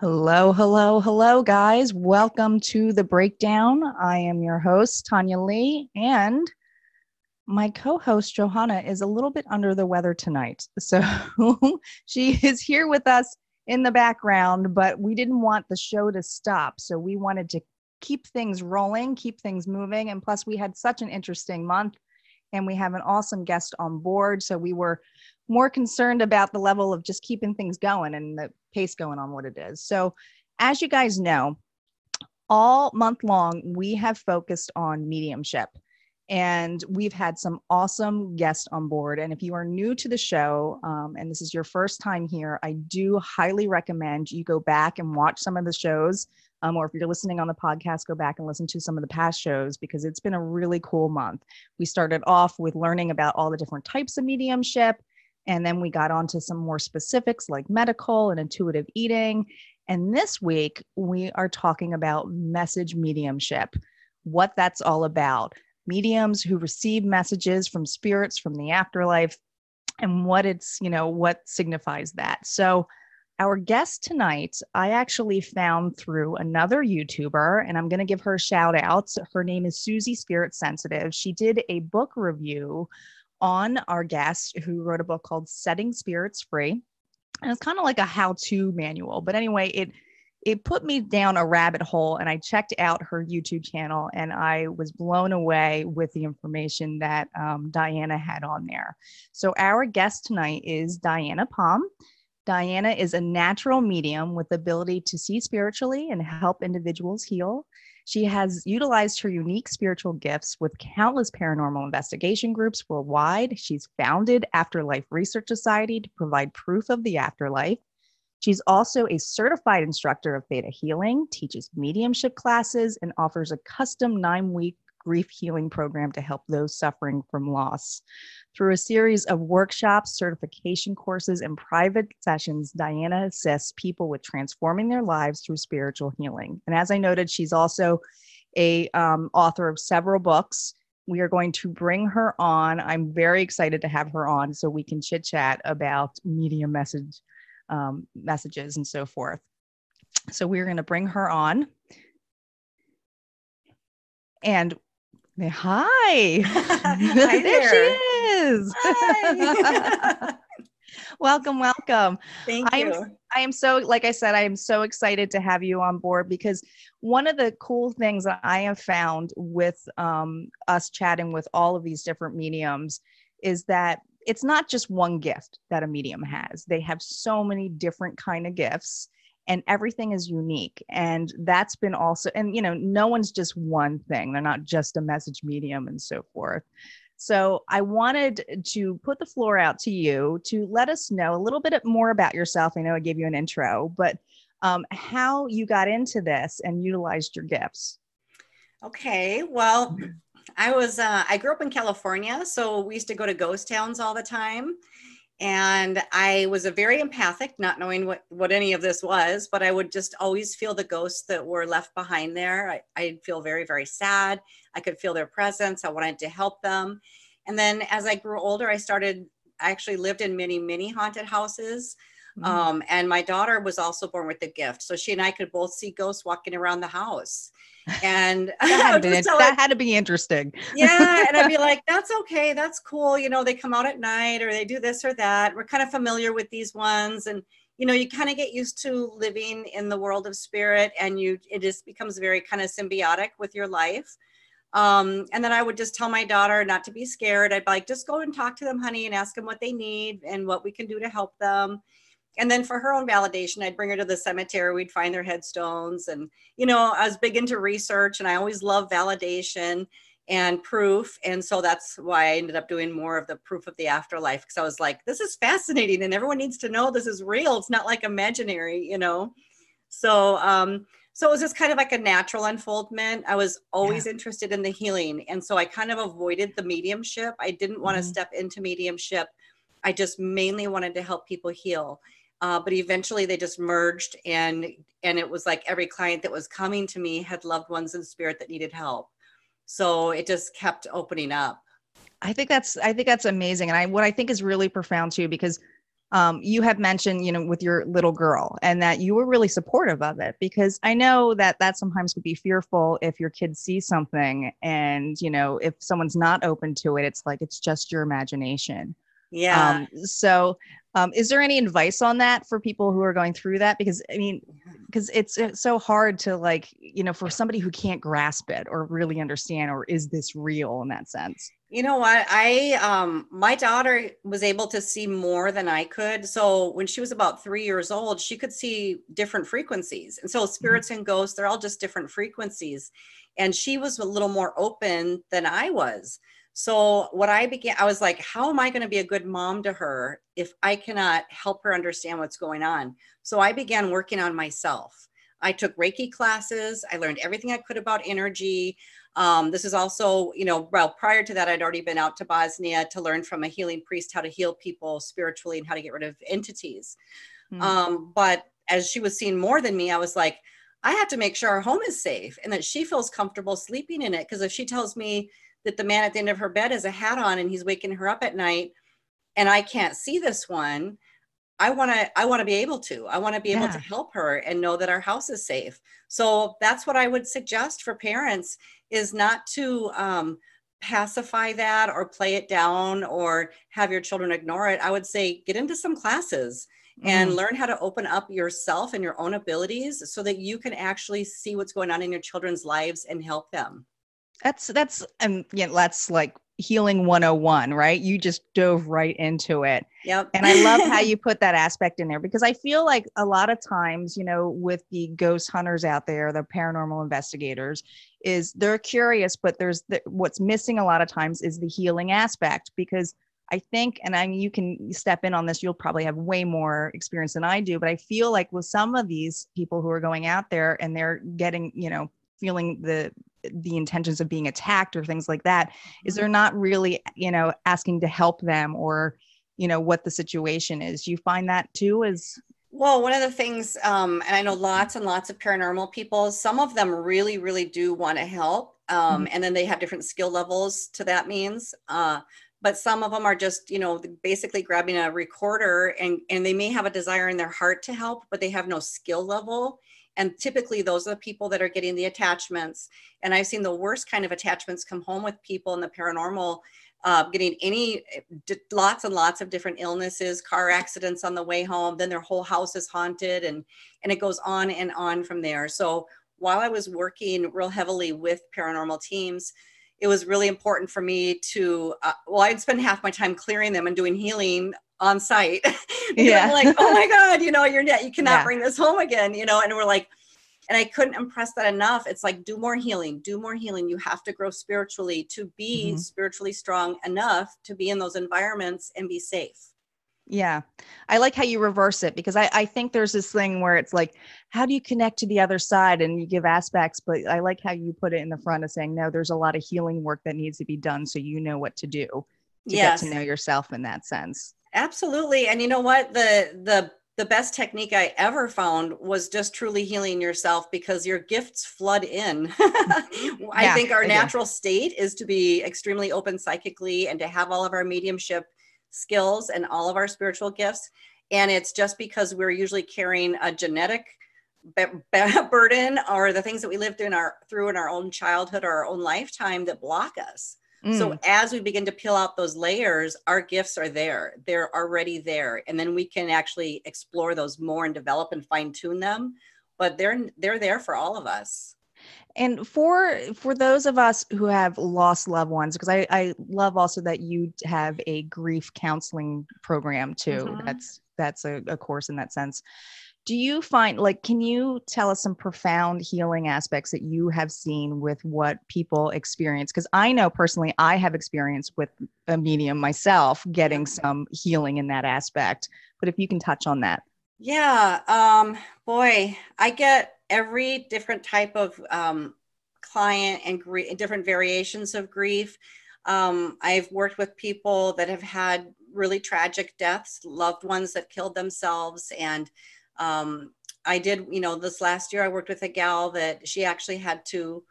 Hello, hello, hello, guys. Welcome to the breakdown. I am your host, Tanya Lea, and my co host, Johanna, is a little bit under the weather tonight. So she is here with us in the background, but we didn't want the show to stop. So we wanted to keep things rolling, keep things moving. And plus, we had such an interesting month and we have an awesome guest on board. So we were more concerned about the level of just keeping things going and the pace going on what it is. So, as you guys know, all month long, we have focused on mediumship and we've had some awesome guests on board. And if you are new to the show um, and this is your first time here, I do highly recommend you go back and watch some of the shows. Um, or if you're listening on the podcast, go back and listen to some of the past shows because it's been a really cool month. We started off with learning about all the different types of mediumship. And then we got onto some more specifics like medical and intuitive eating. And this week, we are talking about message mediumship, what that's all about mediums who receive messages from spirits from the afterlife and what it's, you know, what signifies that. So, our guest tonight, I actually found through another YouTuber, and I'm going to give her a shout out. Her name is Susie Spirit Sensitive. She did a book review on our guest who wrote a book called Setting Spirits Free. And it's kind of like a how to manual. But anyway, it it put me down a rabbit hole and I checked out her YouTube channel and I was blown away with the information that um, Diana had on there. So, our guest tonight is Diana Palm. Diana is a natural medium with the ability to see spiritually and help individuals heal. She has utilized her unique spiritual gifts with countless paranormal investigation groups worldwide. She's founded Afterlife Research Society to provide proof of the afterlife. She's also a certified instructor of theta healing, teaches mediumship classes, and offers a custom nine week grief healing program to help those suffering from loss. Through a series of workshops, certification courses, and private sessions, Diana assists people with transforming their lives through spiritual healing. And as I noted, she's also a um, author of several books. We are going to bring her on. I'm very excited to have her on so we can chit chat about medium message um, messages and so forth. So we're going to bring her on. And hi. hi there. there. she is. Hi. welcome, welcome. Thank I you. am I am so like I said I am so excited to have you on board because one of the cool things that I have found with um, us chatting with all of these different mediums is that it's not just one gift that a medium has they have so many different kind of gifts and everything is unique and that's been also and you know no one's just one thing they're not just a message medium and so forth so i wanted to put the floor out to you to let us know a little bit more about yourself i know i gave you an intro but um, how you got into this and utilized your gifts Okay. Well, I was uh, I grew up in California, so we used to go to ghost towns all the time. And I was a very empathic, not knowing what, what any of this was, but I would just always feel the ghosts that were left behind there. I, I'd feel very, very sad. I could feel their presence. I wanted to help them. And then as I grew older, I started, I actually lived in many, many haunted houses. Mhm. Um, and my daughter was also born with a gift. So she and I could both see ghosts walking around the house. And that, had I'd to, be, that her, had to be interesting yeah. And I'd be like, that's okay. That's cool. You know, they come out at night or they do this or that. We're kind of familiar with these ones. And, you know, you kind of get used to living in the world of spirit and you, it just becomes very kind of symbiotic with your life. Um, and then I would just tell my daughter not to be scared. I'd be like, just go and talk to them, honey, and ask them what they need and what we can do to help them. And then for her own validation, I'd bring her to the cemetery. We'd find their headstones. And, you know, I was big into research and I always love validation and proof. And so that's why I ended up doing more of the proof of the afterlife because I was like, this is fascinating and everyone needs to know this is real. It's not like imaginary, you know? So, um, so it was just kind of like a natural unfoldment. I was always interested in the healing. And so I kind of avoided the mediumship. I didn't want to Mhm. step into mediumship. I just mainly wanted to help people heal. Uh, but eventually they just merged and and it was like every client that was coming to me had loved ones in spirit that needed help. So it just kept opening up. I think that's I think that's amazing, and I what I think is really profound too, because um, you have mentioned, you know, with your little girl and that you were really supportive of it because I know that that sometimes could be fearful if your kids see something and, you know, if someone's not open to it, it's like it's just your imagination. Yeah. Um, so, um, is there any advice on that for people who are going through that? Because I mean, because it's, it's so hard to like, you know, for somebody who can't grasp it or really understand, or is this real in that sense? You know what? I um my daughter was able to see more than I could. So when she was about 3 years old, she could see different frequencies. And so mm-hmm. spirits mm-hmm. and ghosts, they're all just different frequencies. And she was a little more open than I was. So what I began I was like, how am I going to be a good mom to her if I cannot help her understand what's going on? So I began working on myself. I took Reiki classes. I learned everything I could about energy. Um, this is also, you know, well, prior to that, I'd already been out to Bosnia to learn from a healing priest how to heal people spiritually and how to get rid of entities. Mm-hmm. Um, but as she was seeing more than me, I was like, I have to make sure our home is safe and that she feels comfortable sleeping in it. Because if she tells me that the man at the end of her bed has a hat on and he's waking her up at night and I can't see this one, I want to I want to be able to. I want to be able yeah. to help her and know that our house is safe. So that's what I would suggest for parents is not to um, pacify that or play it down or have your children ignore it. I would say get into some classes and mm. learn how to open up yourself and your own abilities so that you can actually see what's going on in your children's lives and help them. That's that's um yeah, that's like healing 101, right? You just dove right into it. Yep. And I love how you put that aspect in there because I feel like a lot of times, you know, with the ghost hunters out there, the paranormal investigators, is they're curious, but there's the, what's missing a lot of times is the healing aspect because I think, and I mean, you can step in on this, you'll probably have way more experience than I do, but I feel like with some of these people who are going out there and they're getting, you know, feeling the the intentions of being attacked or things like that is mm-hmm. they're not really you know asking to help them or you know what the situation is you find that too is well one of the things um, and i know lots and lots of paranormal people some of them really really do want to help um, mm-hmm. and then they have different skill levels to that means uh, but some of them are just you know basically grabbing a recorder and and they may have a desire in their heart to help but they have no skill level and typically those are the people that are getting the attachments. And i've seen the worst kind of attachments come home with people in the paranormal uh, getting any lots and lots of different illnesses car accidents on the way home then their whole house is haunted and and it goes on and on from there. So while i was working real heavily with paranormal teams it was really important for me to uh, well i'd spend half my time clearing them and doing healing on site. yeah. like, oh my God, you know, you're net, you cannot yeah. bring this home again, you know, and we're like, and I couldn't impress that enough. It's like, do more healing, do more healing. You have to grow spiritually to be mm-hmm. spiritually strong enough to be in those environments and be safe. Yeah. I like how you reverse it because I, I think there's this thing where it's like, how do you connect to the other side? And you give aspects, but I like how you put it in the front of saying, no, there's a lot of healing work that needs to be done so you know what to do to yes. get to know yourself in that sense. Absolutely. And you know what? The the the best technique I ever found was just truly healing yourself because your gifts flood in. I yeah, think our I natural do. state is to be extremely open psychically and to have all of our mediumship skills and all of our spiritual gifts. And it's just because we're usually carrying a genetic burden or the things that we lived in our through in our own childhood or our own lifetime that block us. Mm. So as we begin to peel out those layers, our gifts are there. They're already there. And then we can actually explore those more and develop and fine tune them. But they're they're there for all of us. And for for those of us who have lost loved ones, because I, I love also that you have a grief counseling program too. Mm-hmm. That's that's a, a course in that sense. Do you find like can you tell us some profound healing aspects that you have seen with what people experience? Because i know personally i have experience with a medium myself getting some healing in that aspect. But if you can touch on that yeah um boy i get every different type of um client and gr- different variations of grief. Um, I've worked with people that have had really tragic deaths, loved ones that killed themselves, and um, I did, you know, this last year I worked with a gal that she actually had to,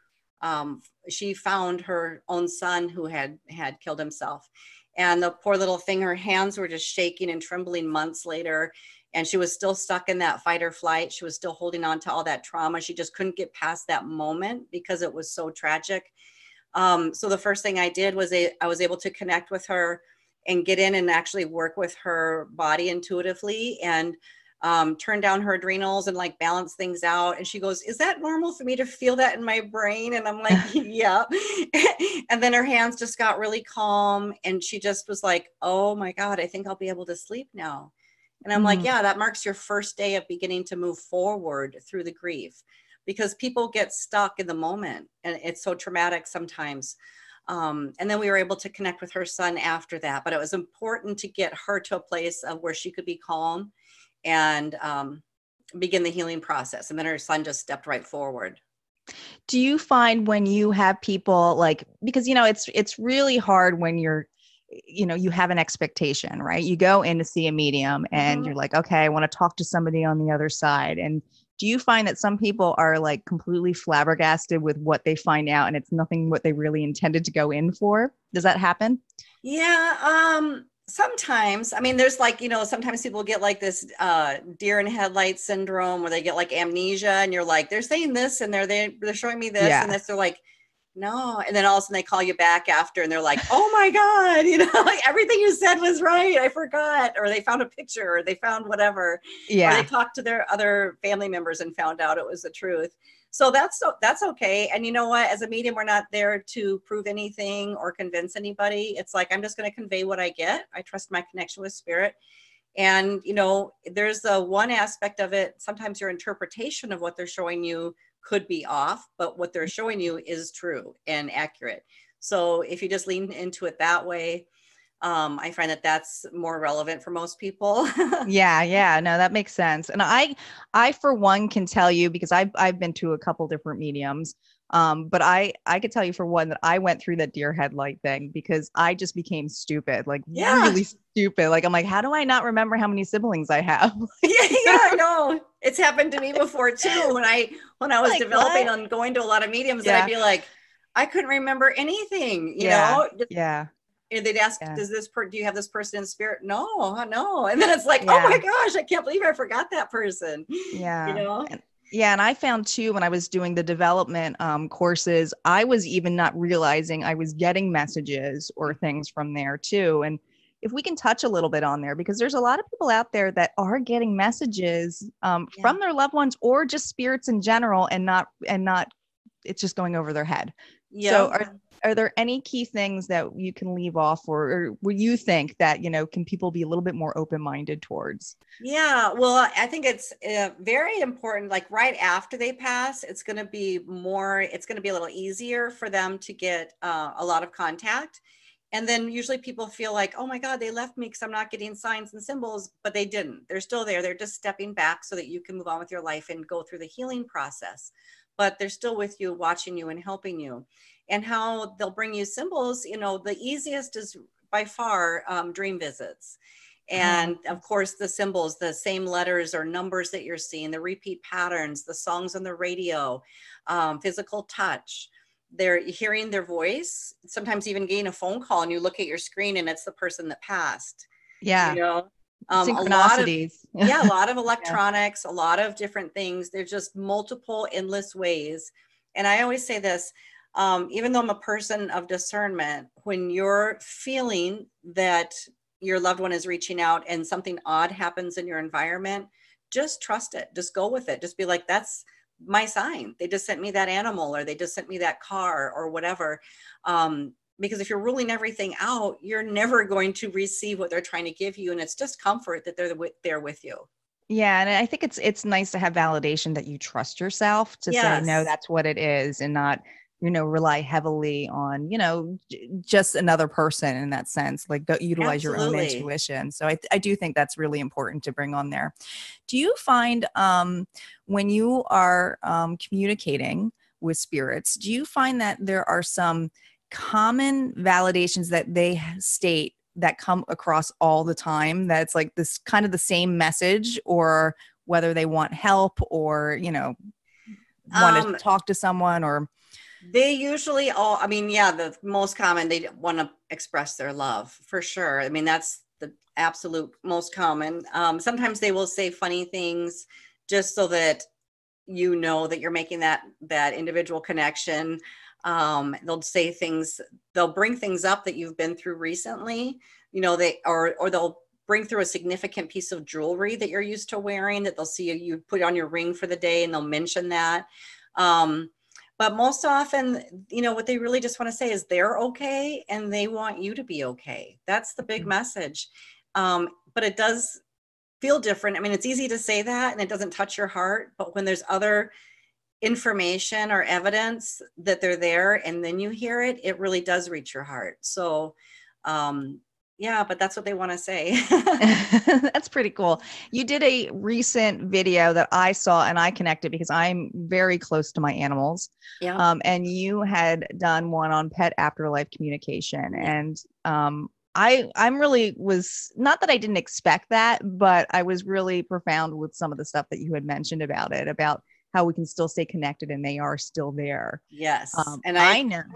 um, she found her own son who had had killed himself, and the poor little thing her hands were just shaking and trembling months later and she was still stuck in that fight or flight she was still holding on to all that trauma she just couldn't get past that moment because it was so tragic um, so the first thing i did was a, I was able to connect with her and get in and actually work with her body intuitively and um, turn down her adrenals and like balance things out. And she goes, Is that normal for me to feel that in my brain? And I'm like, Yeah. and then her hands just got really calm. And she just was like, Oh my God, I think I'll be able to sleep now. And I'm mm like, Yeah, that marks your first day of beginning to move forward through the grief because people get stuck in the moment and it's so traumatic sometimes. Um, and then we were able to connect with her son after that. But it was important to get her to a place of where she could be calm and um, begin the healing process. And then her son just stepped right forward. Do you find when you have people like because you know it's it's really hard when you're you know you have an expectation right? You go in to see a medium and mm-hmm. you're like okay i want to talk to somebody on the other side. And do you find that some people are like completely flabbergasted with what they find out and it's nothing what they really intended to go in for? Does that happen? Yeah um sometimes. I mean there's like you know sometimes people get like this uh deer in headlights syndrome where they get like amnesia and you're like they're saying this and they're they, they're showing me this yeah. and this they're like no and then all of a sudden they call you back after and they're like oh my god you know like everything you said was right i forgot or they found a picture or they found whatever yeah or they talked to their other family members and found out it was the truth. So that's that's okay and you know what as a medium we're not there to prove anything or convince anybody. It's like i'm just going to convey what i get i trust my connection with spirit and you know there's a one aspect of it sometimes your interpretation of what they're showing you could be off but what they're showing you is true and accurate so if you just lean into it that way um, I find that that's more relevant for most people. yeah, yeah, no, that makes sense. And I, I for one can tell you because I've I've been to a couple different mediums. Um, but I I could tell you for one that I went through that deer headlight thing because I just became stupid, like yeah. really stupid. Like I'm like, how do I not remember how many siblings I have? yeah, yeah, I know. It's happened to me before too. When I when I was like, developing what? on going to a lot of mediums, yeah. I'd be like, I couldn't remember anything, you yeah. know? Yeah and they'd ask, yeah. "Does this per? Do you have this person in spirit?" No, no. And then it's like, yeah. "Oh my gosh, I can't believe I forgot that person." Yeah, you know. And, yeah, and I found too when I was doing the development um, courses, I was even not realizing I was getting messages or things from there too. And if we can touch a little bit on there, because there's a lot of people out there that are getting messages um, yeah. from their loved ones or just spirits in general, and not and not it's just going over their head. Yeah. So are are there any key things that you can leave off or, or you think that you know can people be a little bit more open-minded towards? Yeah well i think it's uh, very important like right after they pass it's going to be more it's going to be a little easier for them to get uh, a lot of contact. And then usually people feel like oh my god they left me because i'm not getting signs and symbols but they didn't. They're still there. They're just stepping back so that you can move on with your life and go through the healing process. But they're still with you watching you and helping you and how they'll bring you symbols you know the easiest is by far um, dream visits mm-hmm. and mm-hmm. of course the symbols the same letters or numbers that you're seeing the repeat patterns the songs on the radio um, physical touch they're hearing their voice sometimes even getting a phone call and you look at your screen and it's the person that passed yeah you know um, a lot of, yeah a lot of electronics yeah. a lot of different things there's just multiple endless ways and i always say this um, even though I'm a person of discernment, when you're feeling that your loved one is reaching out and something odd happens in your environment, just trust it. Just go with it. Just be like, that's my sign. They just sent me that animal or they just sent me that car or whatever. Um, because if you're ruling everything out, you're never going to receive what they're trying to give you. And it's just comfort that they're there with you. Yeah, and I think it's it's nice to have validation that you trust yourself to yes. say no, that's what it is, and not you know rely heavily on you know j- just another person in that sense like don't utilize Absolutely. your own intuition so I, th- I do think that's really important to bring on there do you find um, when you are um, communicating with spirits do you find that there are some common validations that they state that come across all the time that's like this kind of the same message or whether they want help or you know want um, to talk to someone or They usually all, I mean, yeah, the most common, they want to express their love for sure. I mean, that's the absolute most common. Um, sometimes they will say funny things just so that you know that you're making that that individual connection um, they'll say things they'll bring things up that you've been through recently you know they or or they'll bring through a significant piece of jewelry that you're used to wearing that they'll see you, put on your ring for the day and they'll mention that um, but most often you know what they really just want to say is they're okay and they want you to be okay that's the big mm-hmm. message um, but it does feel different. I mean, it's easy to say that and it doesn't touch your heart, but when there's other information or evidence that they're there and then you hear it, it really does reach your heart. So, um, yeah, but that's what they want to say. that's pretty cool. You did a recent video that I saw and I connected because I'm very close to my animals. Yeah. Um, and you had done one on pet afterlife communication. And um, I I'm really was not that I didn't expect that, but I was really profound with some of the stuff that you had mentioned about it, about how we can still stay connected and they are still there. Yes. Um, and I, I know.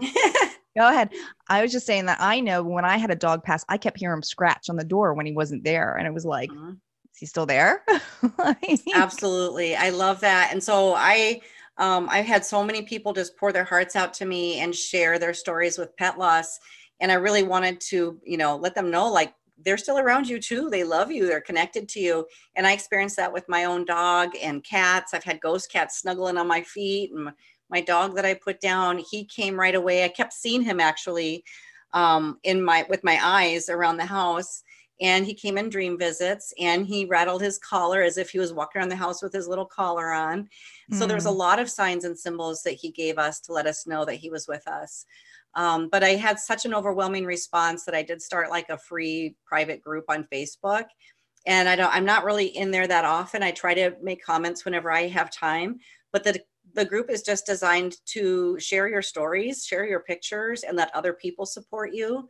Go ahead. I was just saying that I know when I had a dog pass, I kept hearing him scratch on the door when he wasn't there. And it was like, uh-huh. is he still there? Absolutely. I love that. And so I um, I've had so many people just pour their hearts out to me and share their stories with pet loss and i really wanted to you know let them know like they're still around you too they love you they're connected to you and i experienced that with my own dog and cats i've had ghost cats snuggling on my feet and my dog that i put down he came right away i kept seeing him actually um, in my with my eyes around the house and he came in dream visits and he rattled his collar as if he was walking around the house with his little collar on so there's a mm. lot of signs and symbols that he gave us to let us know that he was with us um, but I had such an overwhelming response that I did start like a free private group on Facebook. And I don't, I'm not really in there that often. I try to make comments whenever I have time, but the the group is just designed to share your stories, share your pictures, and let other people support you.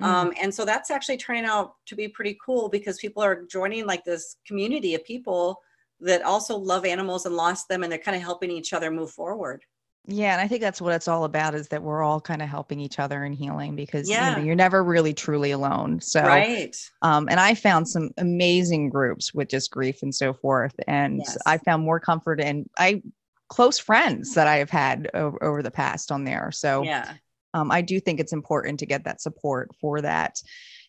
Mm. Um, and so that's actually turning out to be pretty cool because people are joining like this community of people that also love animals and lost them, and they're kind of helping each other move forward. Yeah, and I think that's what it's all about is that we're all kind of helping each other and healing because yeah. you know, you're never really truly alone. So right. Um, and I found some amazing groups with just grief and so forth. And yes. I found more comfort and I close friends that I have had over, over the past on there. So yeah. Um, I do think it's important to get that support for that.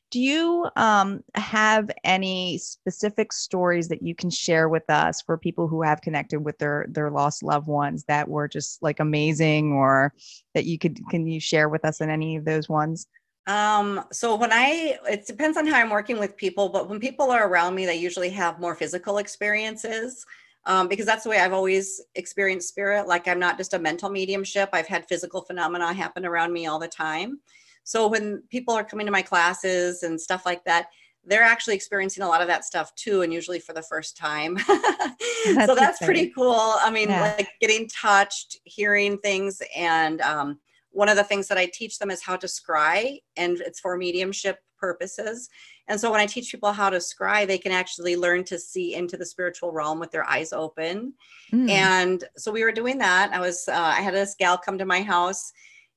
Do you um, have any specific stories that you can share with us for people who have connected with their their lost loved ones that were just like amazing, or that you could can you share with us in any of those ones? Um, so when I, it depends on how I'm working with people, but when people are around me, they usually have more physical experiences. Um, because that's the way I've always experienced spirit. Like I'm not just a mental mediumship. I've had physical phenomena happen around me all the time. So when people are coming to my classes and stuff like that, they're actually experiencing a lot of that stuff too, and usually for the first time. that's so that's pretty cool. I mean, yeah. like getting touched, hearing things, and um, one of the things that I teach them is how to scry, and it's for mediumship purposes. And so when I teach people how to scry, they can actually learn to see into the spiritual realm with their eyes open. Mm. And so we were doing that. I was, uh, I had this gal come to my house,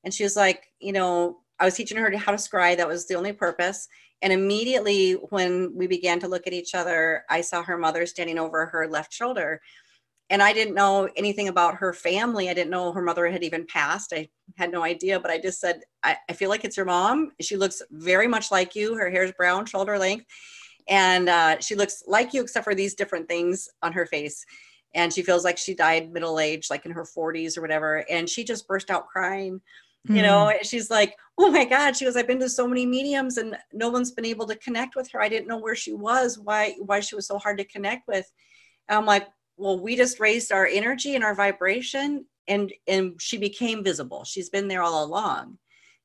and she was like, you know, I was teaching her how to scry. That was the only purpose. And immediately when we began to look at each other, I saw her mother standing over her left shoulder. And I didn't know anything about her family. I didn't know her mother had even passed. I had no idea, but I just said, I, I feel like it's your mom. She looks very much like you. Her hair is brown, shoulder length. And uh, she looks like you, except for these different things on her face. And she feels like she died middle age, like in her 40s or whatever. And she just burst out crying mm you know mm. she's like oh my god she goes i've been to so many mediums and no one's been able to connect with her i didn't know where she was why why she was so hard to connect with and i'm like well we just raised our energy and our vibration and and she became visible. She's been there all along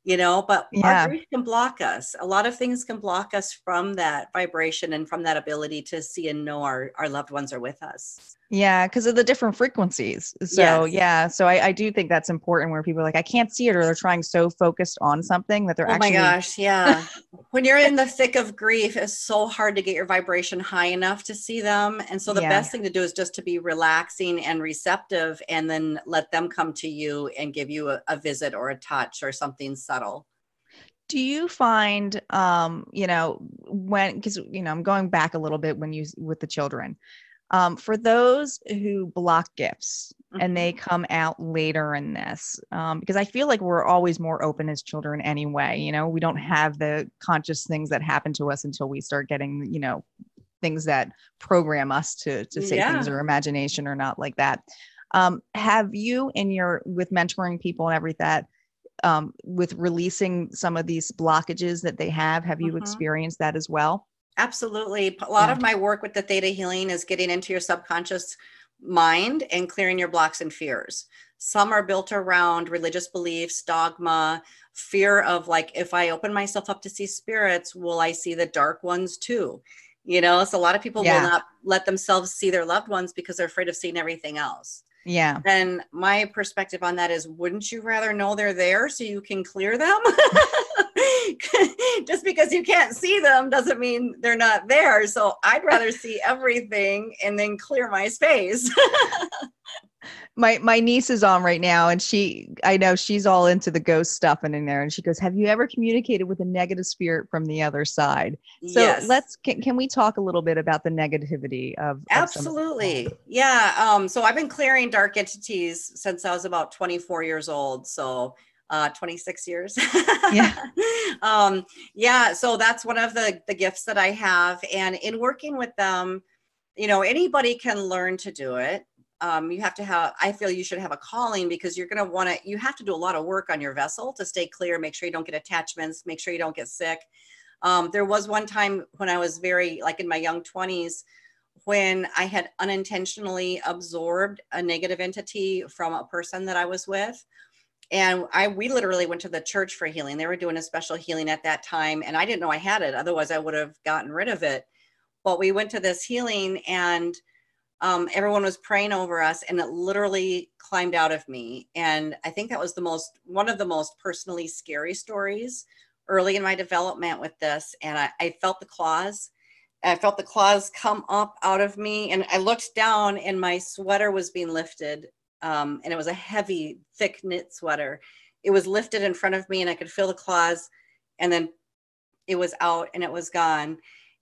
you know but yeah. our grief can block us. A lot of things can block us from that vibration and from that ability to see and know our, our loved ones are with us Yeah, because of the different frequencies. So Yes. yeah, so I, I do think that's important where people are like, I can't see it, or they're trying so focused on something that they're Oh actually my gosh, yeah. when you're in the thick of grief, it's so hard to get your vibration high enough to see them. And so the Yeah. best thing to do is just to be relaxing and receptive and then let them come to you and give you a, a visit or a touch or something subtle. Do you find, um, you know, when because you know I'm going back a little bit when you with the children, um, for those who block gifts and they come out later in this, um, because I feel like we're always more open as children anyway. You know, we don't have the conscious things that happen to us until we start getting, you know, things that program us to to say things or imagination or not like that. Um, have you in your with mentoring people and everything that um, with releasing some of these blockages that they have. Have you Mhm. experienced that as well? Absolutely. A lot Yeah. of my work with the theta healing is getting into your subconscious mind and clearing your blocks and fears. Some are built around religious beliefs, dogma, fear of like, if I open myself up to see spirits, will I see the dark ones too? You know, so a lot of people Yeah. will not let themselves see their loved ones because they're afraid of seeing everything else. Yeah. And my perspective on that is wouldn't you rather know they're there so you can clear them? Just because you can't see them doesn't mean they're not there. So I'd rather see everything and then clear my space. My my niece is on right now and she I know she's all into the ghost stuff and in there and she goes, "Have you ever communicated with a negative spirit from the other side?" So yes. let's can, can we talk a little bit about the negativity of, of some of Absolutely. Yeah. Um, so I've been clearing dark entities since I was about 24 years old. So uh 26 years. Yeah. um, yeah. So that's one of the the gifts that I have. And in working with them, you know, anybody can learn to do it. Um, you have to have, I feel you should have a calling because you're going to want to, you have to do a lot of work on your vessel to stay clear, make sure you don't get attachments, make sure you don't get sick. Um, there was one time when I was very, like in my young 20s, when I had unintentionally absorbed a negative entity from a person that I was with. And I we literally went to the church for healing. They were doing a special healing at that time, and I didn't know I had it. Otherwise, I would have gotten rid of it. But we went to this healing, and um, everyone was praying over us, and it literally climbed out of me. And I think that was the most one of the most personally scary stories early in my development with this. And I, I felt the claws. I felt the claws come up out of me, and I looked down, and my sweater was being lifted, um, and it was a heavy, thick knit sweater. It was lifted in front of me, and I could feel the claws, and then it was out, and it was gone.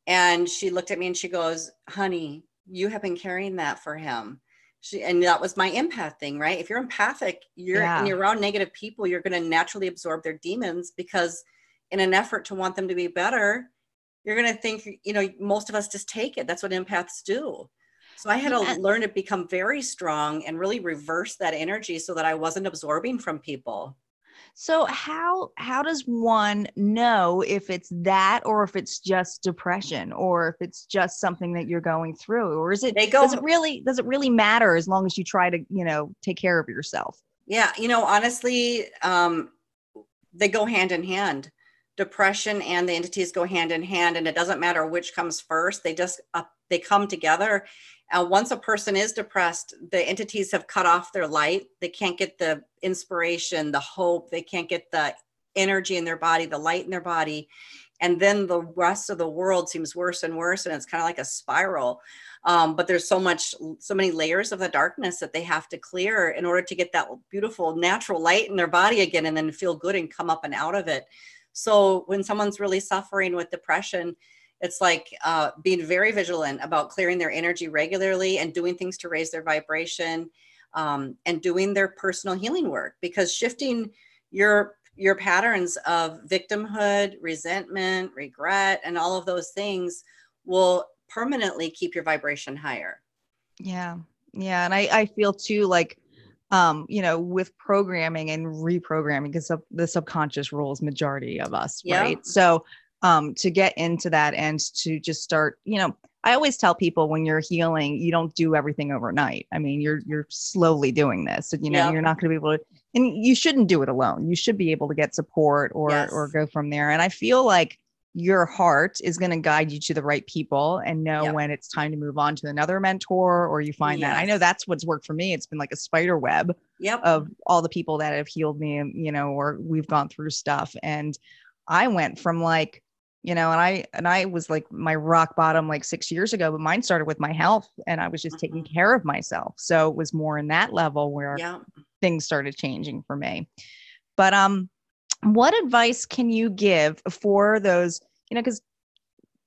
And she looked at me, and she goes, "Honey, you have been carrying that for him." She, and that was my empath thing, right? If you're empathic, you're Yeah. and you're around negative people, you're going to naturally absorb their demons because, in an effort to want them to be better, you're going to think, you know, most of us just take it. That's what empaths do. So I had Yeah. to learn to become very strong and really reverse that energy so that I wasn't absorbing from people. So how how does one know if it's that or if it's just depression or if it's just something that you're going through or is it They go- does it really does it really matter as long as you try to, you know, take care of yourself? Yeah, you know, honestly, um, they go hand in hand. Depression and the entities go hand in hand, and it doesn't matter which comes first. They just uh, they come together. Uh, once a person is depressed, the entities have cut off their light. They can't get the inspiration, the hope. They can't get the energy in their body, the light in their body, and then the rest of the world seems worse and worse, and it's kind of like a spiral um, but there's so much so many layers of the darkness that they have to clear in order to get that beautiful natural light in their body again and then feel good and come up and out of it so when someone's really suffering with depression it's like uh, being very vigilant about clearing their energy regularly and doing things to raise their vibration um, and doing their personal healing work because shifting your your patterns of victimhood resentment regret and all of those things will permanently keep your vibration higher. Yeah. Yeah. And I, I feel too like, um, you know, with programming and reprogramming, because sub- the subconscious rules majority of us, Yeah. right? So um to get into that and to just start, you know, I always tell people when you're healing, you don't do everything overnight. I mean, you're you're slowly doing this. And, you know, Yep. you're not going to be able to and you shouldn't do it alone. You should be able to get support or Yes. or go from there. And I feel like your heart is going to guide you to the right people and know Yep. when it's time to move on to another mentor or you find that i know that's what's worked for me it's been like a spider web Yep. of all the people that have healed me you know or we've gone through stuff and i went from like you know and i and i was like my rock bottom like six years ago but mine started with my health and i was just taking Mhm. care of myself so it was more in that level where Yep. things started changing for me but um what advice can you give for those you know because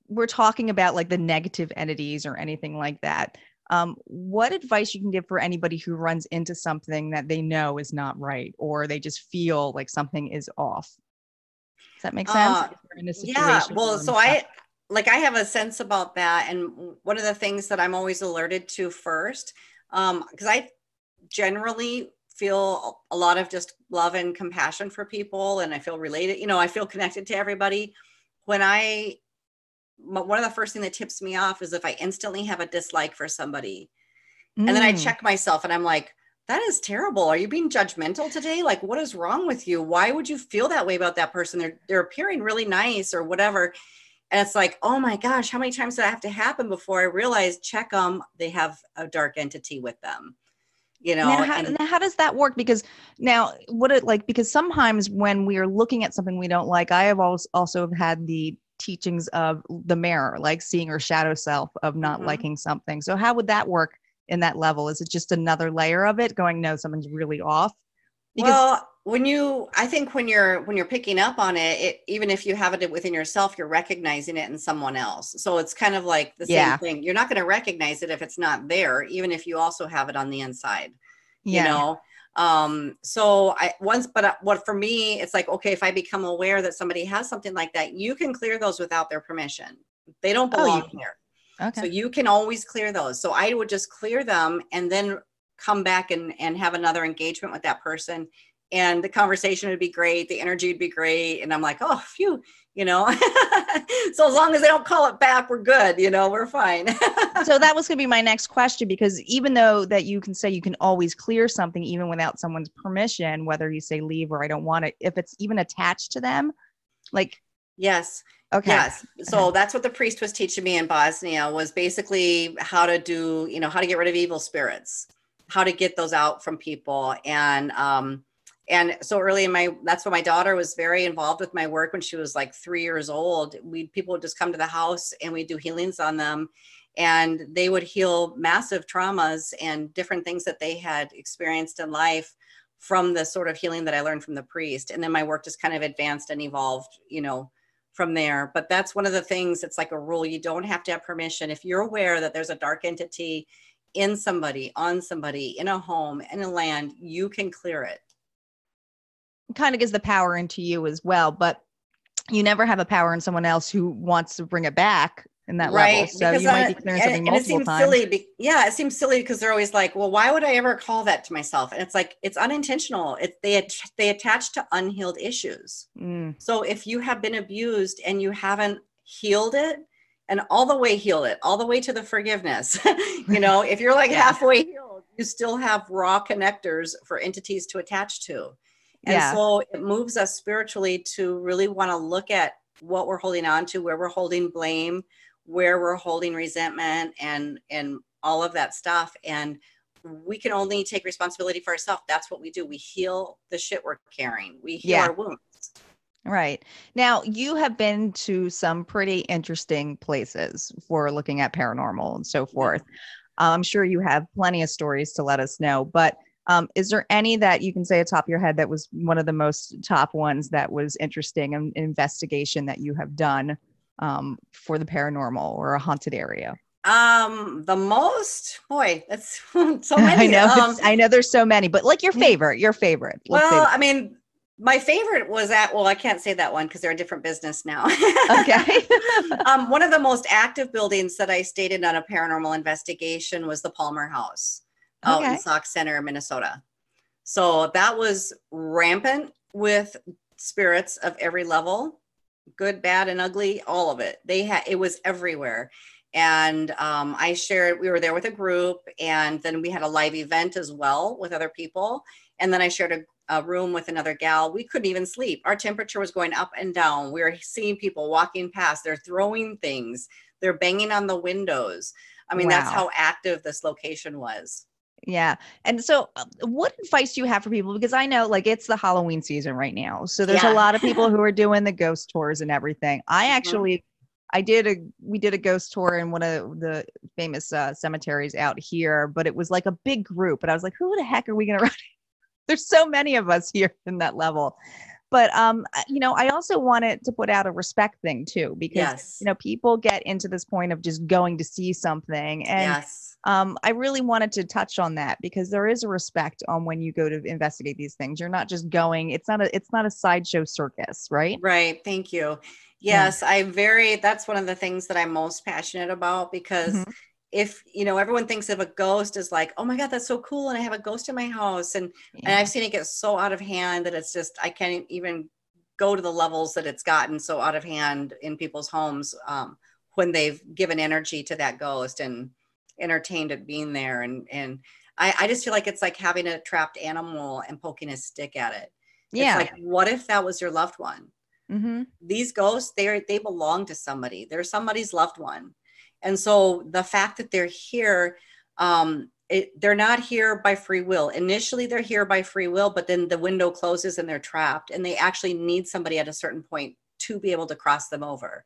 we're talking about like the negative entities or anything like that. Um, what advice you can give for anybody who runs into something that they know is not right or they just feel like something is off? Does that make sense? Uh, yeah well so I'm i like i have a sense about that and one of the things that i'm always alerted to first um because i generally feel a lot of just love and compassion for people and i feel related you know i feel connected to everybody. When i one of the first thing that tips me off is if i instantly have a dislike for somebody. And then i Mm, check myself and i'm like that is terrible. Are you being judgmental today? Like what is wrong with you? Why would you feel that way about that person? They're they're appearing really nice or whatever. And it's like oh my gosh how many times did that have to happen before i realized? Check them they have a dark entity with them you know now, how, and- now how does that work? Because now what it like because sometimes when we are looking at something we don't like i have also also had the teachings of the mirror like seeing our shadow self of not Mhm. liking something. So how would that work in that level? Is it just another layer of it going no something's really off because well when you i think when you're when you're picking up on it, it even if you have it within yourself you're recognizing it in someone else. So it's kind of like the same thing. You're not going to recognize it if it's not there even if you also have it on the inside yeah. you know? Um so i once but uh, what for me it's like okay if i become aware that somebody has something like that you can clear those without their permission. They don't Oh, belong can. here. Okay. so you can always clear those. So I would just clear them and then come back and, and have another engagement with that person. And the conversation would be great. The energy would be great. And I'm like, oh, phew, you know. so as long as they don't call it back, we're good. You know, we're fine. so that was going to be my next question because even though that you can say you can always clear something even without someone's permission whether you say leave or i don't want it if it's even attached to them like yes. okay Yes. So that's what the priest was teaching me in Bosnia was basically how to do, you know, how to get rid of evil spirits, how to get those out from people. And um and so early in my that's when my daughter was very involved with my work when she was like three years old. We people would just come to the house and we do healings on them and they would heal massive traumas and different things that they had experienced in life from the sort of healing that I learned from the priest. And then my work just kind of advanced and evolved, you know, from there. But that's one of the things, it's like a rule. You don't have to have permission. If you're aware that there's a dark entity in somebody, on somebody, in a home, in a land, you can clear it. Kind of gives the power into you as well but you never have a power in someone else who wants to bring it back in that level so you might be clearing and- something and it multiple seems times silly. Be, yeah, it seems silly because they're always like, "Well, why would I ever call that to myself?" And it's like it's unintentional. It they they attach to unhealed issues. Mm, So if you have been abused and you haven't healed it and all the way healed it, all the way to the forgiveness, you know, if you're like Yeah. halfway healed, you still have raw connectors for entities to attach to. And Yeah. so it moves us spiritually to really want to look at what we're holding on to, where we're holding blame, where we're holding resentment and and all of that stuff. And we can only take responsibility for ourselves. That's what we do. We heal the shit we're carrying. We heal Yeah. our wounds. right now you have been to some pretty interesting places for looking at paranormal and so forth i'm sure you have plenty of stories to let us know but um, is there any that you can say atop your head that was one of the most top ones that was interesting an investigation that you have done um, for the paranormal or a haunted area Um, the most boy, that's so many. I know, Um, I know there's so many, but like your favorite, your favorite. Well. I mean, my favorite was at well, I can't say that one because they're a different business now. okay. um, one of the most active buildings that I stayed in on a paranormal investigation was the Palmer House out Okay. in Sauk Centre, Minnesota. So that was rampant with spirits of every level, good, bad, and ugly, all of it. They had it was everywhere. And um, I shared, we were there with a group, and then we had a live event as well with other people. And then I shared a, a room with another gal. We couldn't even sleep. Our temperature was going up and down. We were seeing people walking past. They're throwing things. They're banging on the windows. I mean, wow. that's how active this location was. Yeah. And so, uh, what advice do you have for people? Because I know like it's the Halloween season right now. So, there's yeah. a lot of people who are doing the ghost tours and everything. I mm-hmm. actually. I did a, we did a ghost tour in one of the famous uh, cemeteries out here, but it was like a big group. And I was like, who the heck are we going to run? there's so many of us here in that level but um you know i also wanted to put out a respect thing too because yes. you know people get into this point of just going to see something and yes. Um i really wanted to touch on that because there is a respect on when you go to investigate these things you're not just going it's not a it's not a sideshow circus right right thank you yes yeah. i very that's one of the things that i'm most passionate about because mm-hmm if you know everyone thinks of a ghost as like oh my god that's so cool and i have a ghost in my house and yeah. and i've seen it get so out of hand that it's just i can't even go to the levels that it's gotten so out of hand in people's homes um, when they've given energy to that ghost and entertained at being there and and I, I just feel like it's like having a trapped animal and poking a stick at it yeah it's like what if that was your loved one mm-hmm. these ghosts they are, they belong to somebody they're somebody's loved one and so the fact that they're here, um, it, they're not here by free will. Initially, they're here by free will, but then the window closes and they're trapped, and they actually need somebody at a certain point to be able to cross them over.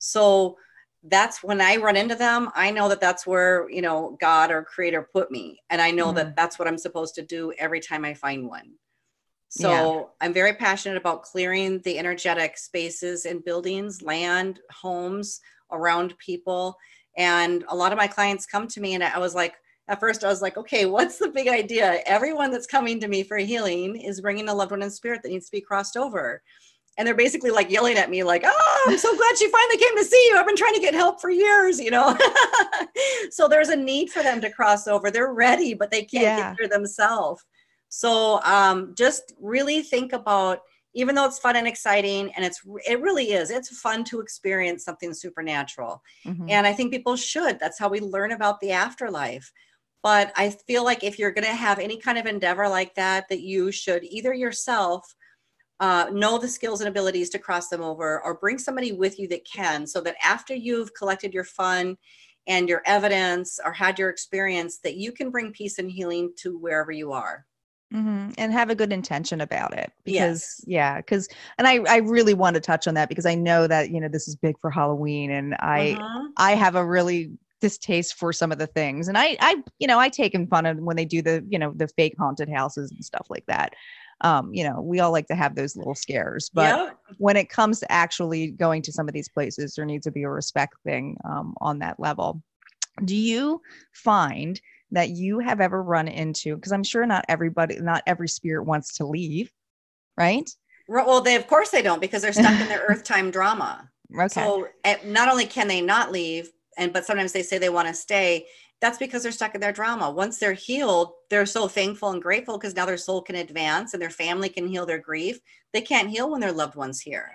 So that's when I run into them. I know that that's where you know God or Creator put me, and I know mm-hmm. that that's what I'm supposed to do every time I find one. So yeah. I'm very passionate about clearing the energetic spaces in buildings, land, homes, around people. And a lot of my clients come to me, and I was like, at first, I was like, okay, what's the big idea? Everyone that's coming to me for healing is bringing a loved one in spirit that needs to be crossed over. And they're basically like yelling at me, like, oh, I'm so glad she finally came to see you. I've been trying to get help for years, you know? so there's a need for them to cross over. They're ready, but they can't yeah. get there themselves. So um, just really think about even though it's fun and exciting and it's it really is it's fun to experience something supernatural mm-hmm. and i think people should that's how we learn about the afterlife but i feel like if you're going to have any kind of endeavor like that that you should either yourself uh, know the skills and abilities to cross them over or bring somebody with you that can so that after you've collected your fun and your evidence or had your experience that you can bring peace and healing to wherever you are Mm-hmm. And have a good intention about it because, yes. yeah, because, and I, I really want to touch on that because I know that, you know, this is big for Halloween and I, uh-huh. I have a really distaste for some of the things. And I, I, you know, I take in fun of when they do the, you know, the fake haunted houses and stuff like that. Um, you know, we all like to have those little scares, but yeah. when it comes to actually going to some of these places, there needs to be a respect thing um, on that level. Do you find that you have ever run into because i'm sure not everybody not every spirit wants to leave right well they of course they don't because they're stuck in their earth time drama okay. so eh, not only can they not leave and but sometimes they say they want to stay that's because they're stuck in their drama once they're healed they're so thankful and grateful because now their soul can advance and their family can heal their grief they can't heal when their loved ones here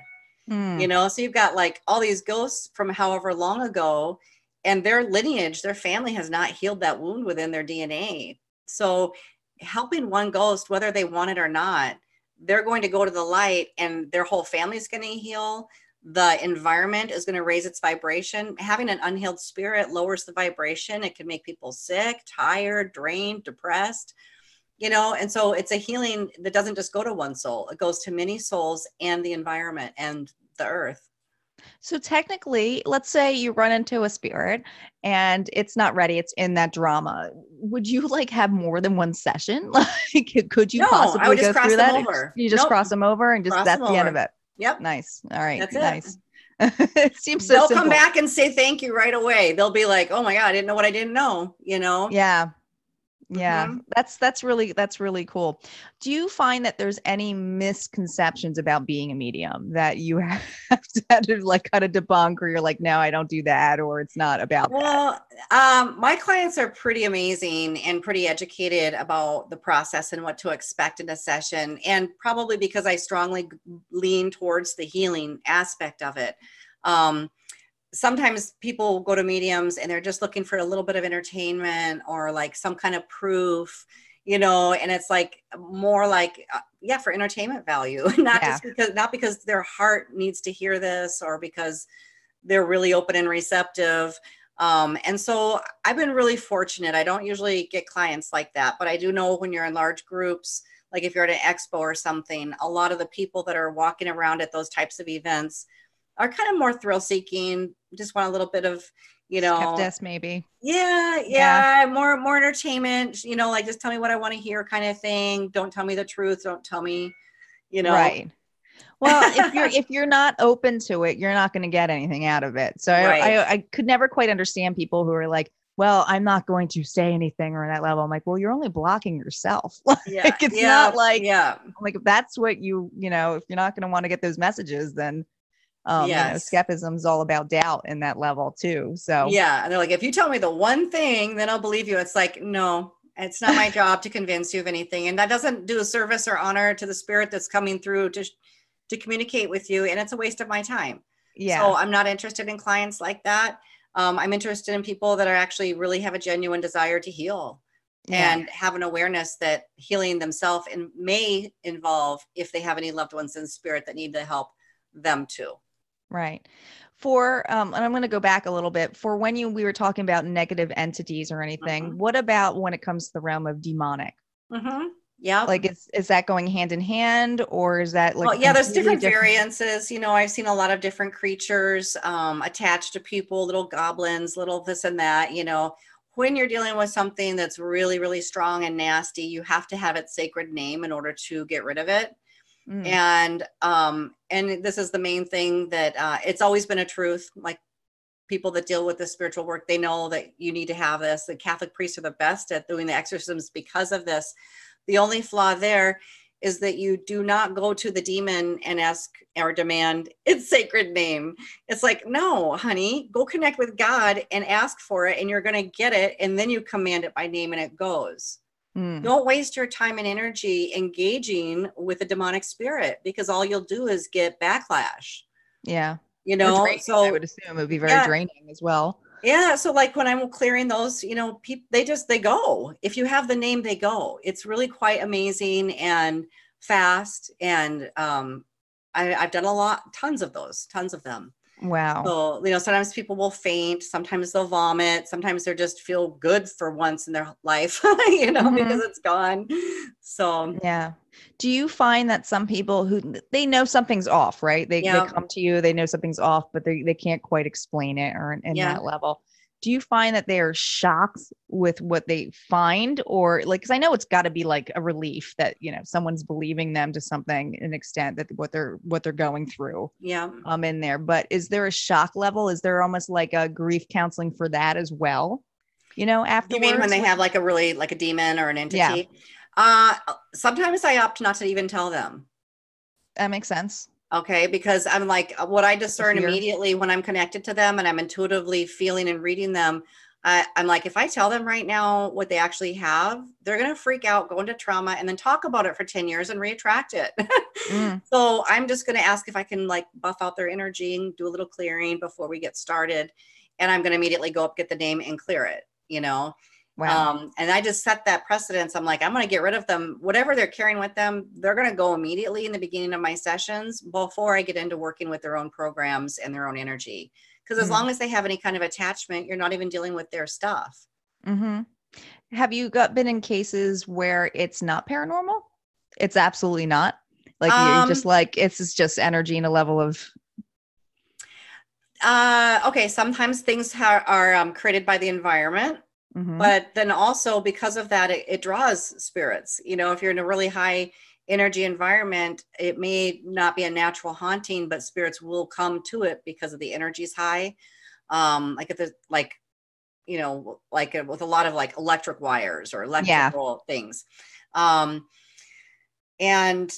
mm. you know so you've got like all these ghosts from however long ago and their lineage, their family has not healed that wound within their DNA. So, helping one ghost, whether they want it or not, they're going to go to the light and their whole family is going to heal. The environment is going to raise its vibration. Having an unhealed spirit lowers the vibration. It can make people sick, tired, drained, depressed, you know. And so, it's a healing that doesn't just go to one soul, it goes to many souls and the environment and the earth. So technically, let's say you run into a spirit and it's not ready, it's in that drama. Would you like have more than one session? Like could you no, possibly go through that? Over. You just nope. cross them over and just cross that's the over. end of it. Yep. Nice. All right. That's nice. It. it seems so They'll simple. come back and say thank you right away. They'll be like, "Oh my god, I didn't know what I didn't know," you know? Yeah yeah mm-hmm. that's that's really that's really cool. Do you find that there's any misconceptions about being a medium that you have to, to like kind of debunk or you're like no i don't do that or it's not about well um, my clients are pretty amazing and pretty educated about the process and what to expect in a session and probably because i strongly lean towards the healing aspect of it. Um, sometimes people go to mediums and they're just looking for a little bit of entertainment or like some kind of proof you know, and it's like more like, uh, yeah, for entertainment value, not Yeah. just because, not because their heart needs to hear this or because they're really open and receptive. Um, and so I've been really fortunate. I don't usually get clients like that, but I do know when you're in large groups, like if you're at an expo or something, a lot of the people that are walking around at those types of events are kind of more thrill seeking, just want a little bit of, you know, maybe. yeah, yeah, more more entertainment, you know, like just tell me what I want to hear kind of thing. Don't tell me the truth, don't tell me, you know. Right. Well, if you're if you're not open to it, you're not going to get anything out of it. So I, Right. I I could never quite understand people who are like, "Well, I'm not going to say anything or that level." I'm like, "Well, you're only blocking yourself." Yeah. Like, it's yeah, not like- yeah. like if that's what you you know, if you're not going to want to get those messages, then um, you know, skepticism is all about doubt in that level too. So Yeah. And they're like, if you tell me the one thing, then I'll believe you. It's like, no, it's not my job to convince you of anything. And that doesn't do a service or honor to the spirit that's coming through to to communicate with you. And it's a waste of my time. yeah, So I'm not interested in clients like that. Um, I'm interested in people that are actually really have a genuine desire to heal yeah. and have an awareness that healing themselves and may involve if they have any loved ones in spirit that need to help them too. Right. For um, and I'm going to go back a little bit. For when you we were talking about negative entities or anything, Mhm. what about when it comes to the realm of demonic? Mm-hmm. Yeah. Like, is is that going hand in hand, or is that like? well, yeah, there's completely different, variances. You know, I've seen a lot of different creatures um, attached to people, little goblins, little this and that. You know, when you're dealing with something that's really, really strong and nasty, you have to have its sacred name in order to get rid of it. Mm, and um and this is the main thing that uh it's always been a truth like people that deal with the spiritual work they know that you need to have this. The catholic priests are the best at doing the exorcisms because of this. The only flaw there is that you do not go to the demon and ask or demand its sacred name. It's like no honey go connect with god and ask for it and you're going to get it and then you command it by name and it goes mm, don't waste your time and energy engaging with a demonic spirit because all you'll do is get backlash. yeah. You know, draining, I would assume it would be very Yeah. draining as well. yeah, so like when I'm clearing those, you know, people they just they go. If you have the name, they go. It's really quite amazing and fast. And um, I, I've done a lot, tons of those, tons of them. Wow. So, you know, sometimes people will faint, sometimes they'll vomit, sometimes they just feel good for once in their life, you know, Mhm. because it's gone. So, Yeah. Do you find that some people who they know something's off, right? They, Yeah. they come to you, they know something's off, but they, they can't quite explain it or in, in Yeah. that level. Do you find that they are shocked with what they find or like, cause I know it's gotta be like a relief that, you know, someone's believing them to something an extent that what they're, what they're going through yeah. um in there, but is there a shock level? Is there almost like a grief counseling for that as well? You know, after You mean when they have like a really like a demon or an entity? Yeah. Uh sometimes I opt not to even tell them. that makes sense. Okay, because I'm like uh, what I discern immediately when I'm connected to them and I'm intuitively feeling and reading them. I, I'm like, if I tell them right now what they actually have, they're gonna freak out, go into trauma, and then talk about it for 10 years and reattract it. Mm, so I'm just gonna ask if I can like buff out their energy and do a little clearing before we get started. And I'm gonna immediately go up, get the name, and clear it, you know. Wow. Um, and I just set that precedence. I'm like, I'm going to get rid of them. Whatever they're carrying with them, they're going to go immediately in the beginning of my sessions before I get into working with their own programs and their own energy. Because as Mm. long as they have any kind of attachment, you're not even dealing with their stuff. hmm Have you got been in cases where it's not paranormal? It's absolutely not. Like you're just Um, like it's just energy and a level of Uh, okay, sometimes things ha- are um, created by the environment, Mhm. but then also because of that, it, it draws spirits. You know, if you're in a really high energy environment, it may not be a natural haunting, but spirits will come to it because of the energy's high. Um, like if there's like, you know, like uh, with a lot of like electric wires or Yeah. electrical things. Um, and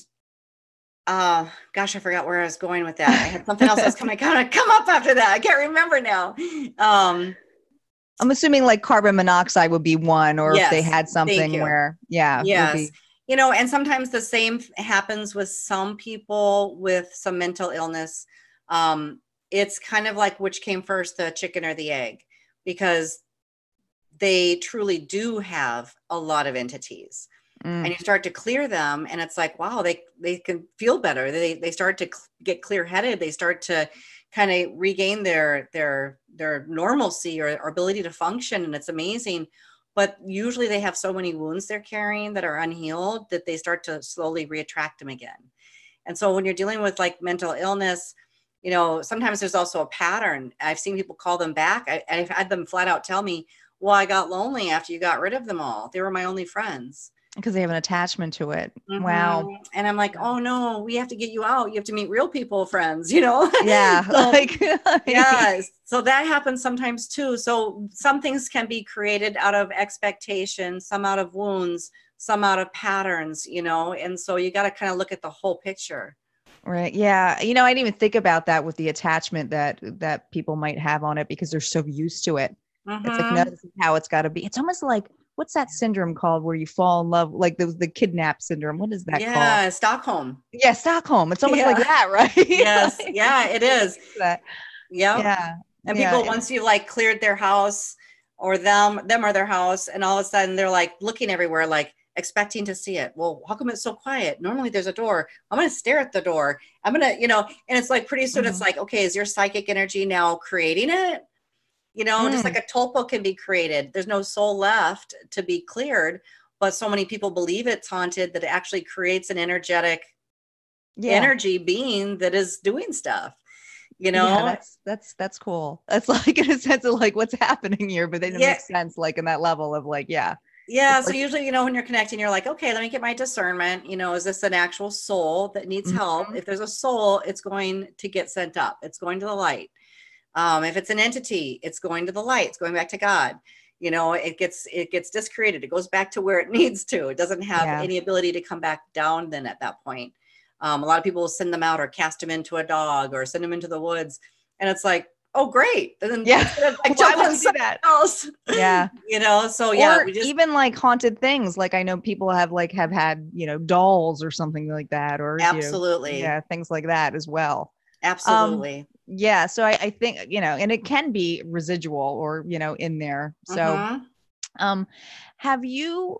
uh gosh, I forgot where I was going with that. I had something else that was coming kind of come up after that. I can't remember now. Um I'm assuming like carbon monoxide would be one, or if they had something where yeah, yes. be- you know and sometimes the same happens with some people with some mental illness. Um it's kind of like which came first the chicken or the egg because they truly do have a lot of entities. Mm. and you start to clear them and it's like wow they they can feel better. They they start to cl- get clear headed they start to kind of regain their their their normalcy or, or ability to function and it's amazing. But usually they have so many wounds they're carrying that are unhealed that they start to slowly reattract them again. And so when you're dealing with like mental illness you know sometimes there's also a pattern. I've seen people call them back. I, i've had them flat out tell me well i got lonely after you got rid of them all. They were my only friends because they have an attachment to it. Wow. Mhm. And I'm like, oh no, we have to get you out. You have to meet real people, friends, you know? Yeah. So- like yes. So that happens sometimes too. So some things can be created out of expectation, some out of wounds, some out of patterns, you know? And so you got to kind of look at the whole picture. Right. Yeah. You know, I didn't even think about that with the attachment that that people might have on it because they're so used to it. It's like Mhm. no, this is how it's got to be. It's almost like what's that syndrome called where you fall in love, like the the kidnap syndrome. What is that yeah, called? Stockholm. Yeah, Stockholm. It's almost like that, right? Yes. Like, yeah, it is. that. Yep. Yeah. And Yeah, people, once you've like cleared their house or them, them or their house, and all of a sudden they're like looking everywhere, like expecting to see it. Well, how come it's so quiet? Normally there's a door. I'm going to stare at the door. I'm going to, you know, and it's like pretty soon it's Mhm. like, okay, is your psychic energy now creating it? You know, just Mm. like a tulpa can be created. There's no soul left to be cleared, but so many people believe it's haunted that it actually creates an energetic Yeah. energy being that is doing stuff. You know, Yeah, that's that's that's cool. That's like in a sense of like what's happening here, but then it Yeah. makes sense like in that level of like, yeah. Yeah. It's So like- usually, you know, when you're connecting, you're like, okay, let me get my discernment. You know, is this an actual soul that needs help? Mhm. If there's a soul, it's going to get sent up. It's going to the light. Um, if it's an entity, it's going to the light. It's going back to God. You know, it gets it gets discreated. It goes back to where it needs to. It doesn't have Yeah. any ability to come back down. Then at that point, um, a lot of people will send them out or cast them into a dog or send them into the woods, and it's like, oh great. And then Yeah. like Why would you do that? else. Yeah. You know, so yeah, just even like haunted things. Like I know people have like have had, you know, dolls or something like that. Or you know, absolutely. yeah, things like that as well. Absolutely. Yeah. So I, I think, you know, and it can be residual or, you know, in there. So Mhm. Um, have you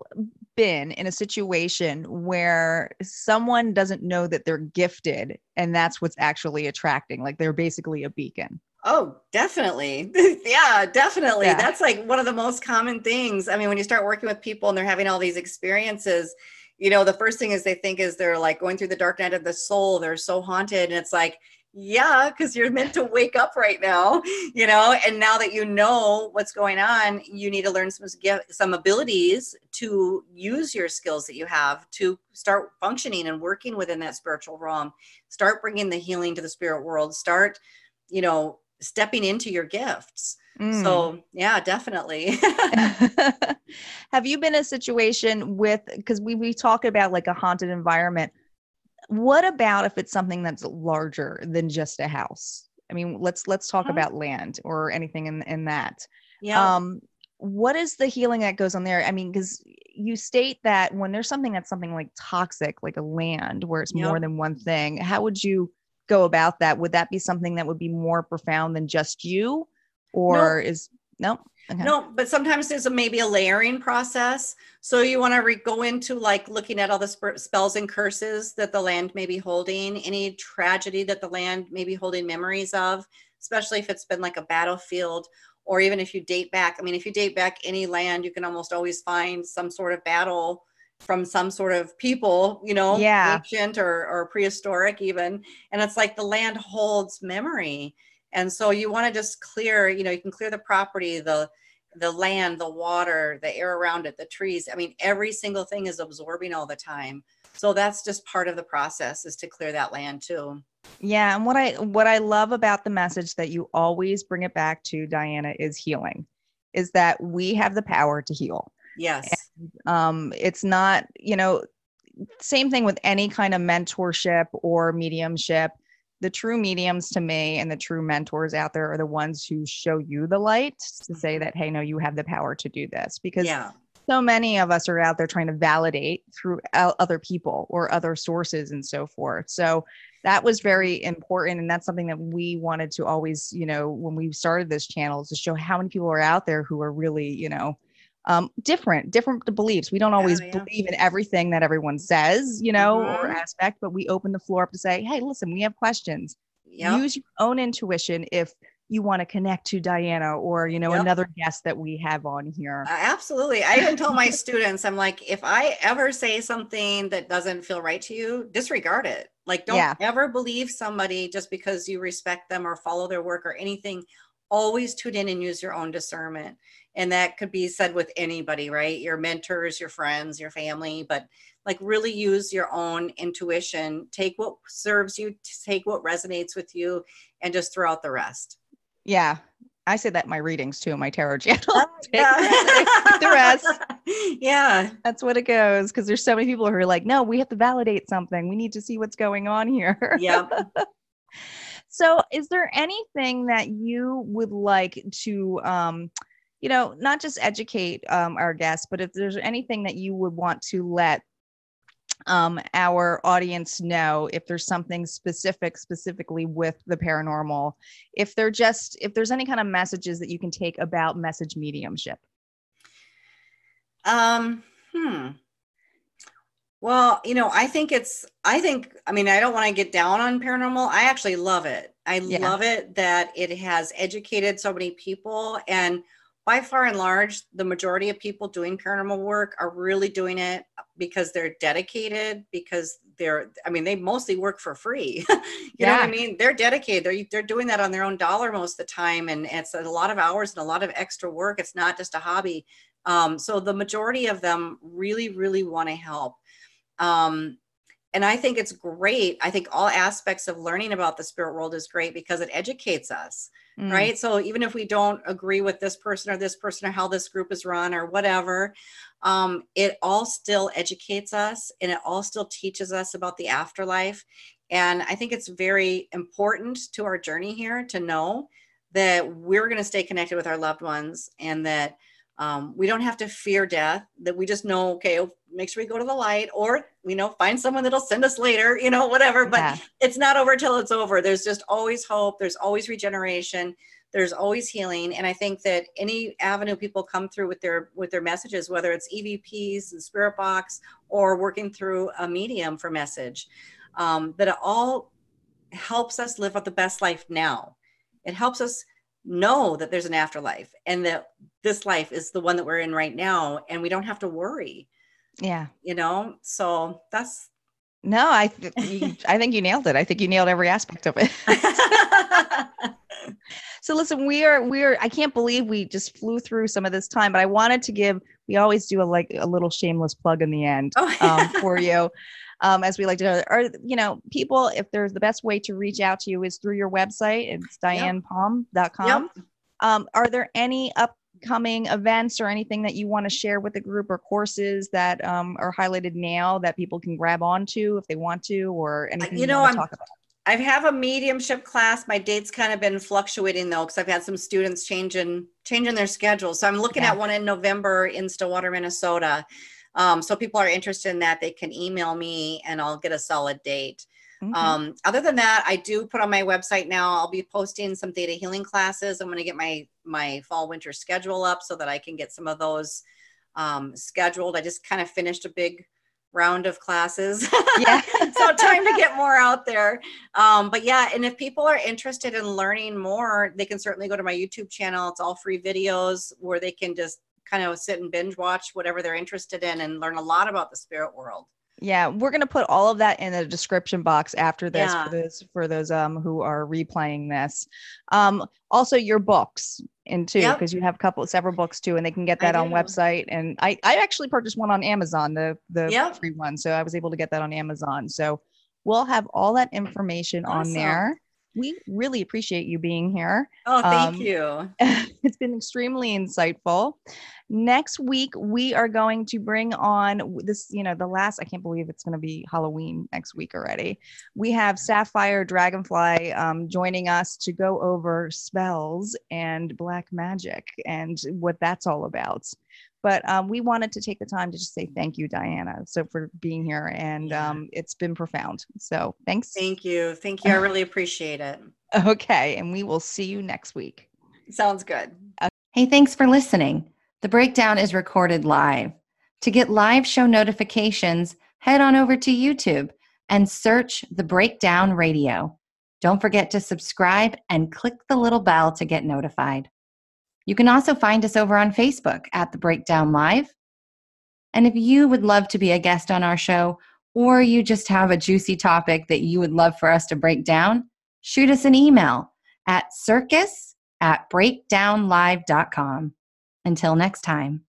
been in a situation where someone doesn't know that they're gifted and that's what's actually attracting? Like they're basically a beacon. Oh, definitely. yeah, definitely. Yeah. That's like one of the most common things. I mean, when you start working with people and they're having all these experiences, you know, the first thing is they think is they're like going through the dark night of the soul. They're so haunted. And it's like, yeah, because you're meant to wake up right now, you know, and now that you know what's going on, you need to learn some some abilities to use your skills that you have to start functioning and working within that spiritual realm. Start bringing the healing to the spirit world. Start, you know, stepping into your gifts. Mm. So, yeah, definitely. have you been in a situation with because we we talk about like a haunted environment what about if it's something that's larger than just a house? I mean let's let's talk Mhm. about land or anything in in that. Yeah. um what is the healing that goes on there? I mean because you state that when there's something that's something like toxic like a land where it's more than one thing how would you go about that? Would that be something that would be more profound than just you? Or is no okay. No, but sometimes there's a maybe a layering process. So you want to re- go into like looking at all the sp- spells and curses that the land may be holding, any tragedy that the land may be holding memories of, especially if it's been like a battlefield, or even if you date back. I mean, if you date back any land, you can almost always find some sort of battle from some sort of people, you know, Yeah. ancient or, or prehistoric even. And it's like the land holds memory. And so you want to just clear, you know, you can clear the property, the the land, the water, the air around it, the trees. I mean, every single thing is absorbing all the time. So that's just part of the process is to clear that land too. Yeah, and what I what I love about the message that you always bring it back to Diana is healing. Is that we have the power to heal. Yes. Um it's not, you know, same thing with any kind of mentorship or mediumship. The true mediums to me and the true mentors out there are the ones who show you the light to say mm-hmm. that hey no you have the power to do this because Yeah. so many of us are out there trying to validate through other people or other sources and so forth. So that was very mm-hmm. important. And that's something that we wanted to always, you know, when we started this channel is to show how many people are out there who are really, you know, um, different, different beliefs. We don't always yeah. believe in everything that everyone says, you know, or Mhm. aspect, but we open the floor up to say, hey, listen, we have questions. Yep. Use your own intuition if you want to connect to Diana or, you know, Yep. another guest that we have on here. Uh, Absolutely. I even tell my students, I'm like, if I ever say something that doesn't feel right to you, disregard it. Like, don't Yeah. ever believe somebody just because you respect them or follow their work or anything. Always tune in and use your own discernment. And that could be said with anybody, right? Your mentors, your friends, your family, but like really use your own intuition. Take what serves you, take what resonates with you, and just throw out the rest. Yeah. I say that in my readings too, my tarot channel. Oh, yeah. the rest. yeah. That's what it goes. Cause there's so many people who are like, no, we have to validate something. We need to see what's going on here. Yep. So, is there anything that you would like to, um, you know, not just educate um, our guests, but if there's anything that you would want to let um, our audience know, if there's something specific, specifically with the paranormal, if they're just, if there's any kind of messages that you can take about message mediumship? Um, hmm. Well, you know, I think it's, I think, I mean, I don't want to get down on paranormal. I actually love it. I Yeah. love it that it has educated so many people. And by far and large, the majority of people doing paranormal work are really doing it because they're dedicated, because they're, I mean, they mostly work for free. you know what I mean? They're dedicated. They're, they're doing that on their own dollar most of the time. And it's a lot of hours and a lot of extra work. It's not just a hobby. Um, so the majority of them really, really want to help. Um, and I think it's great. I think all aspects of learning about the spirit world is great because it educates us, Mm, right? So even if we don't agree with this person or this person or how this group is run or whatever, um, it all still educates us and it all still teaches us about the afterlife. And I think it's very important to our journey here to know that we're going to stay connected with our loved ones and that um, we don't have to fear death that we just know okay oh, make sure we go to the light or you know find someone that'll send us later you know whatever but Yeah. it's not over till it's over there's just always hope there's always regeneration there's always healing and i think that any avenue people come through with their with their messages whether it's evps and spirit box or working through a medium for message um, that it all helps us live out the best life now it helps us know that there's an afterlife and that this life is the one that we're in right now and we don't have to worry Yeah. you know so that's No, I, th- you- I think you nailed it. I think you nailed every aspect of it. So listen, we are we are I can't believe we just flew through some of this time, but I wanted to give we always do a like a little shameless plug in the end oh, um, for you. Um, as we like to know, or you know, people, if there's the best way to reach out to you is through your website, it's dianapalm.com. Yep. Um, are there any upcoming events or anything that you want to share with the group or courses that um, are highlighted now that people can grab onto if they want to, or anything you know, want to I'm- talk about? I have a mediumship class. My date's kind of been fluctuating though, because I've had some students changing changing their schedules. So I'm looking Yeah. at one in November in Stillwater, Minnesota. Um, so people are interested in that. They can email me and I'll get a solid date. Okay. Um, other than that, I do put on my website now. I'll be posting some theta healing classes. I'm going to get my my fall winter schedule up so that I can get some of those um, scheduled. I just kind of finished a big round of classes. Yeah. so time to get more out there. Um, but yeah, and if people are interested in learning more, they can certainly go to my YouTube channel. It's all free videos where they can just kind of sit and binge watch whatever they're interested in and learn a lot about the spirit world. Yeah, we're gonna put all of that in the description box after this Yeah. for those for those um who are replaying this. Um, also your books in too Yep. because you have a couple several books too, and they can get I that on do. website. And I I actually purchased one on Amazon, the the Yep. free one, so I was able to get that on Amazon. So we'll have all that information on there. We really appreciate you being here. Oh, thank Um, you. it's been extremely insightful. Next week, we are going to bring on this, you know, the last, I can't believe it's going to be Halloween next week already. We have Sapphire Dragonfly um, joining us to go over spells and black magic and what that's all about. But um, we wanted to take the time to just say thank you, Diana, so for being here. And Yeah. um, it's been profound. So thanks. Thank you. Thank you. I really appreciate it. Okay. And we will see you next week. Sounds good. Hey, thanks for listening. The breakdown is recorded live. To get live show notifications, head on over to YouTube and search The Breakdown Radio. Don't forget to subscribe and click the little bell to get notified. You can also find us over on Facebook at The Breakdown Live. And if you would love to be a guest on our show, or you just have a juicy topic that you would love for us to break down, shoot us an email at circus at breakdownlive.com. Until next time.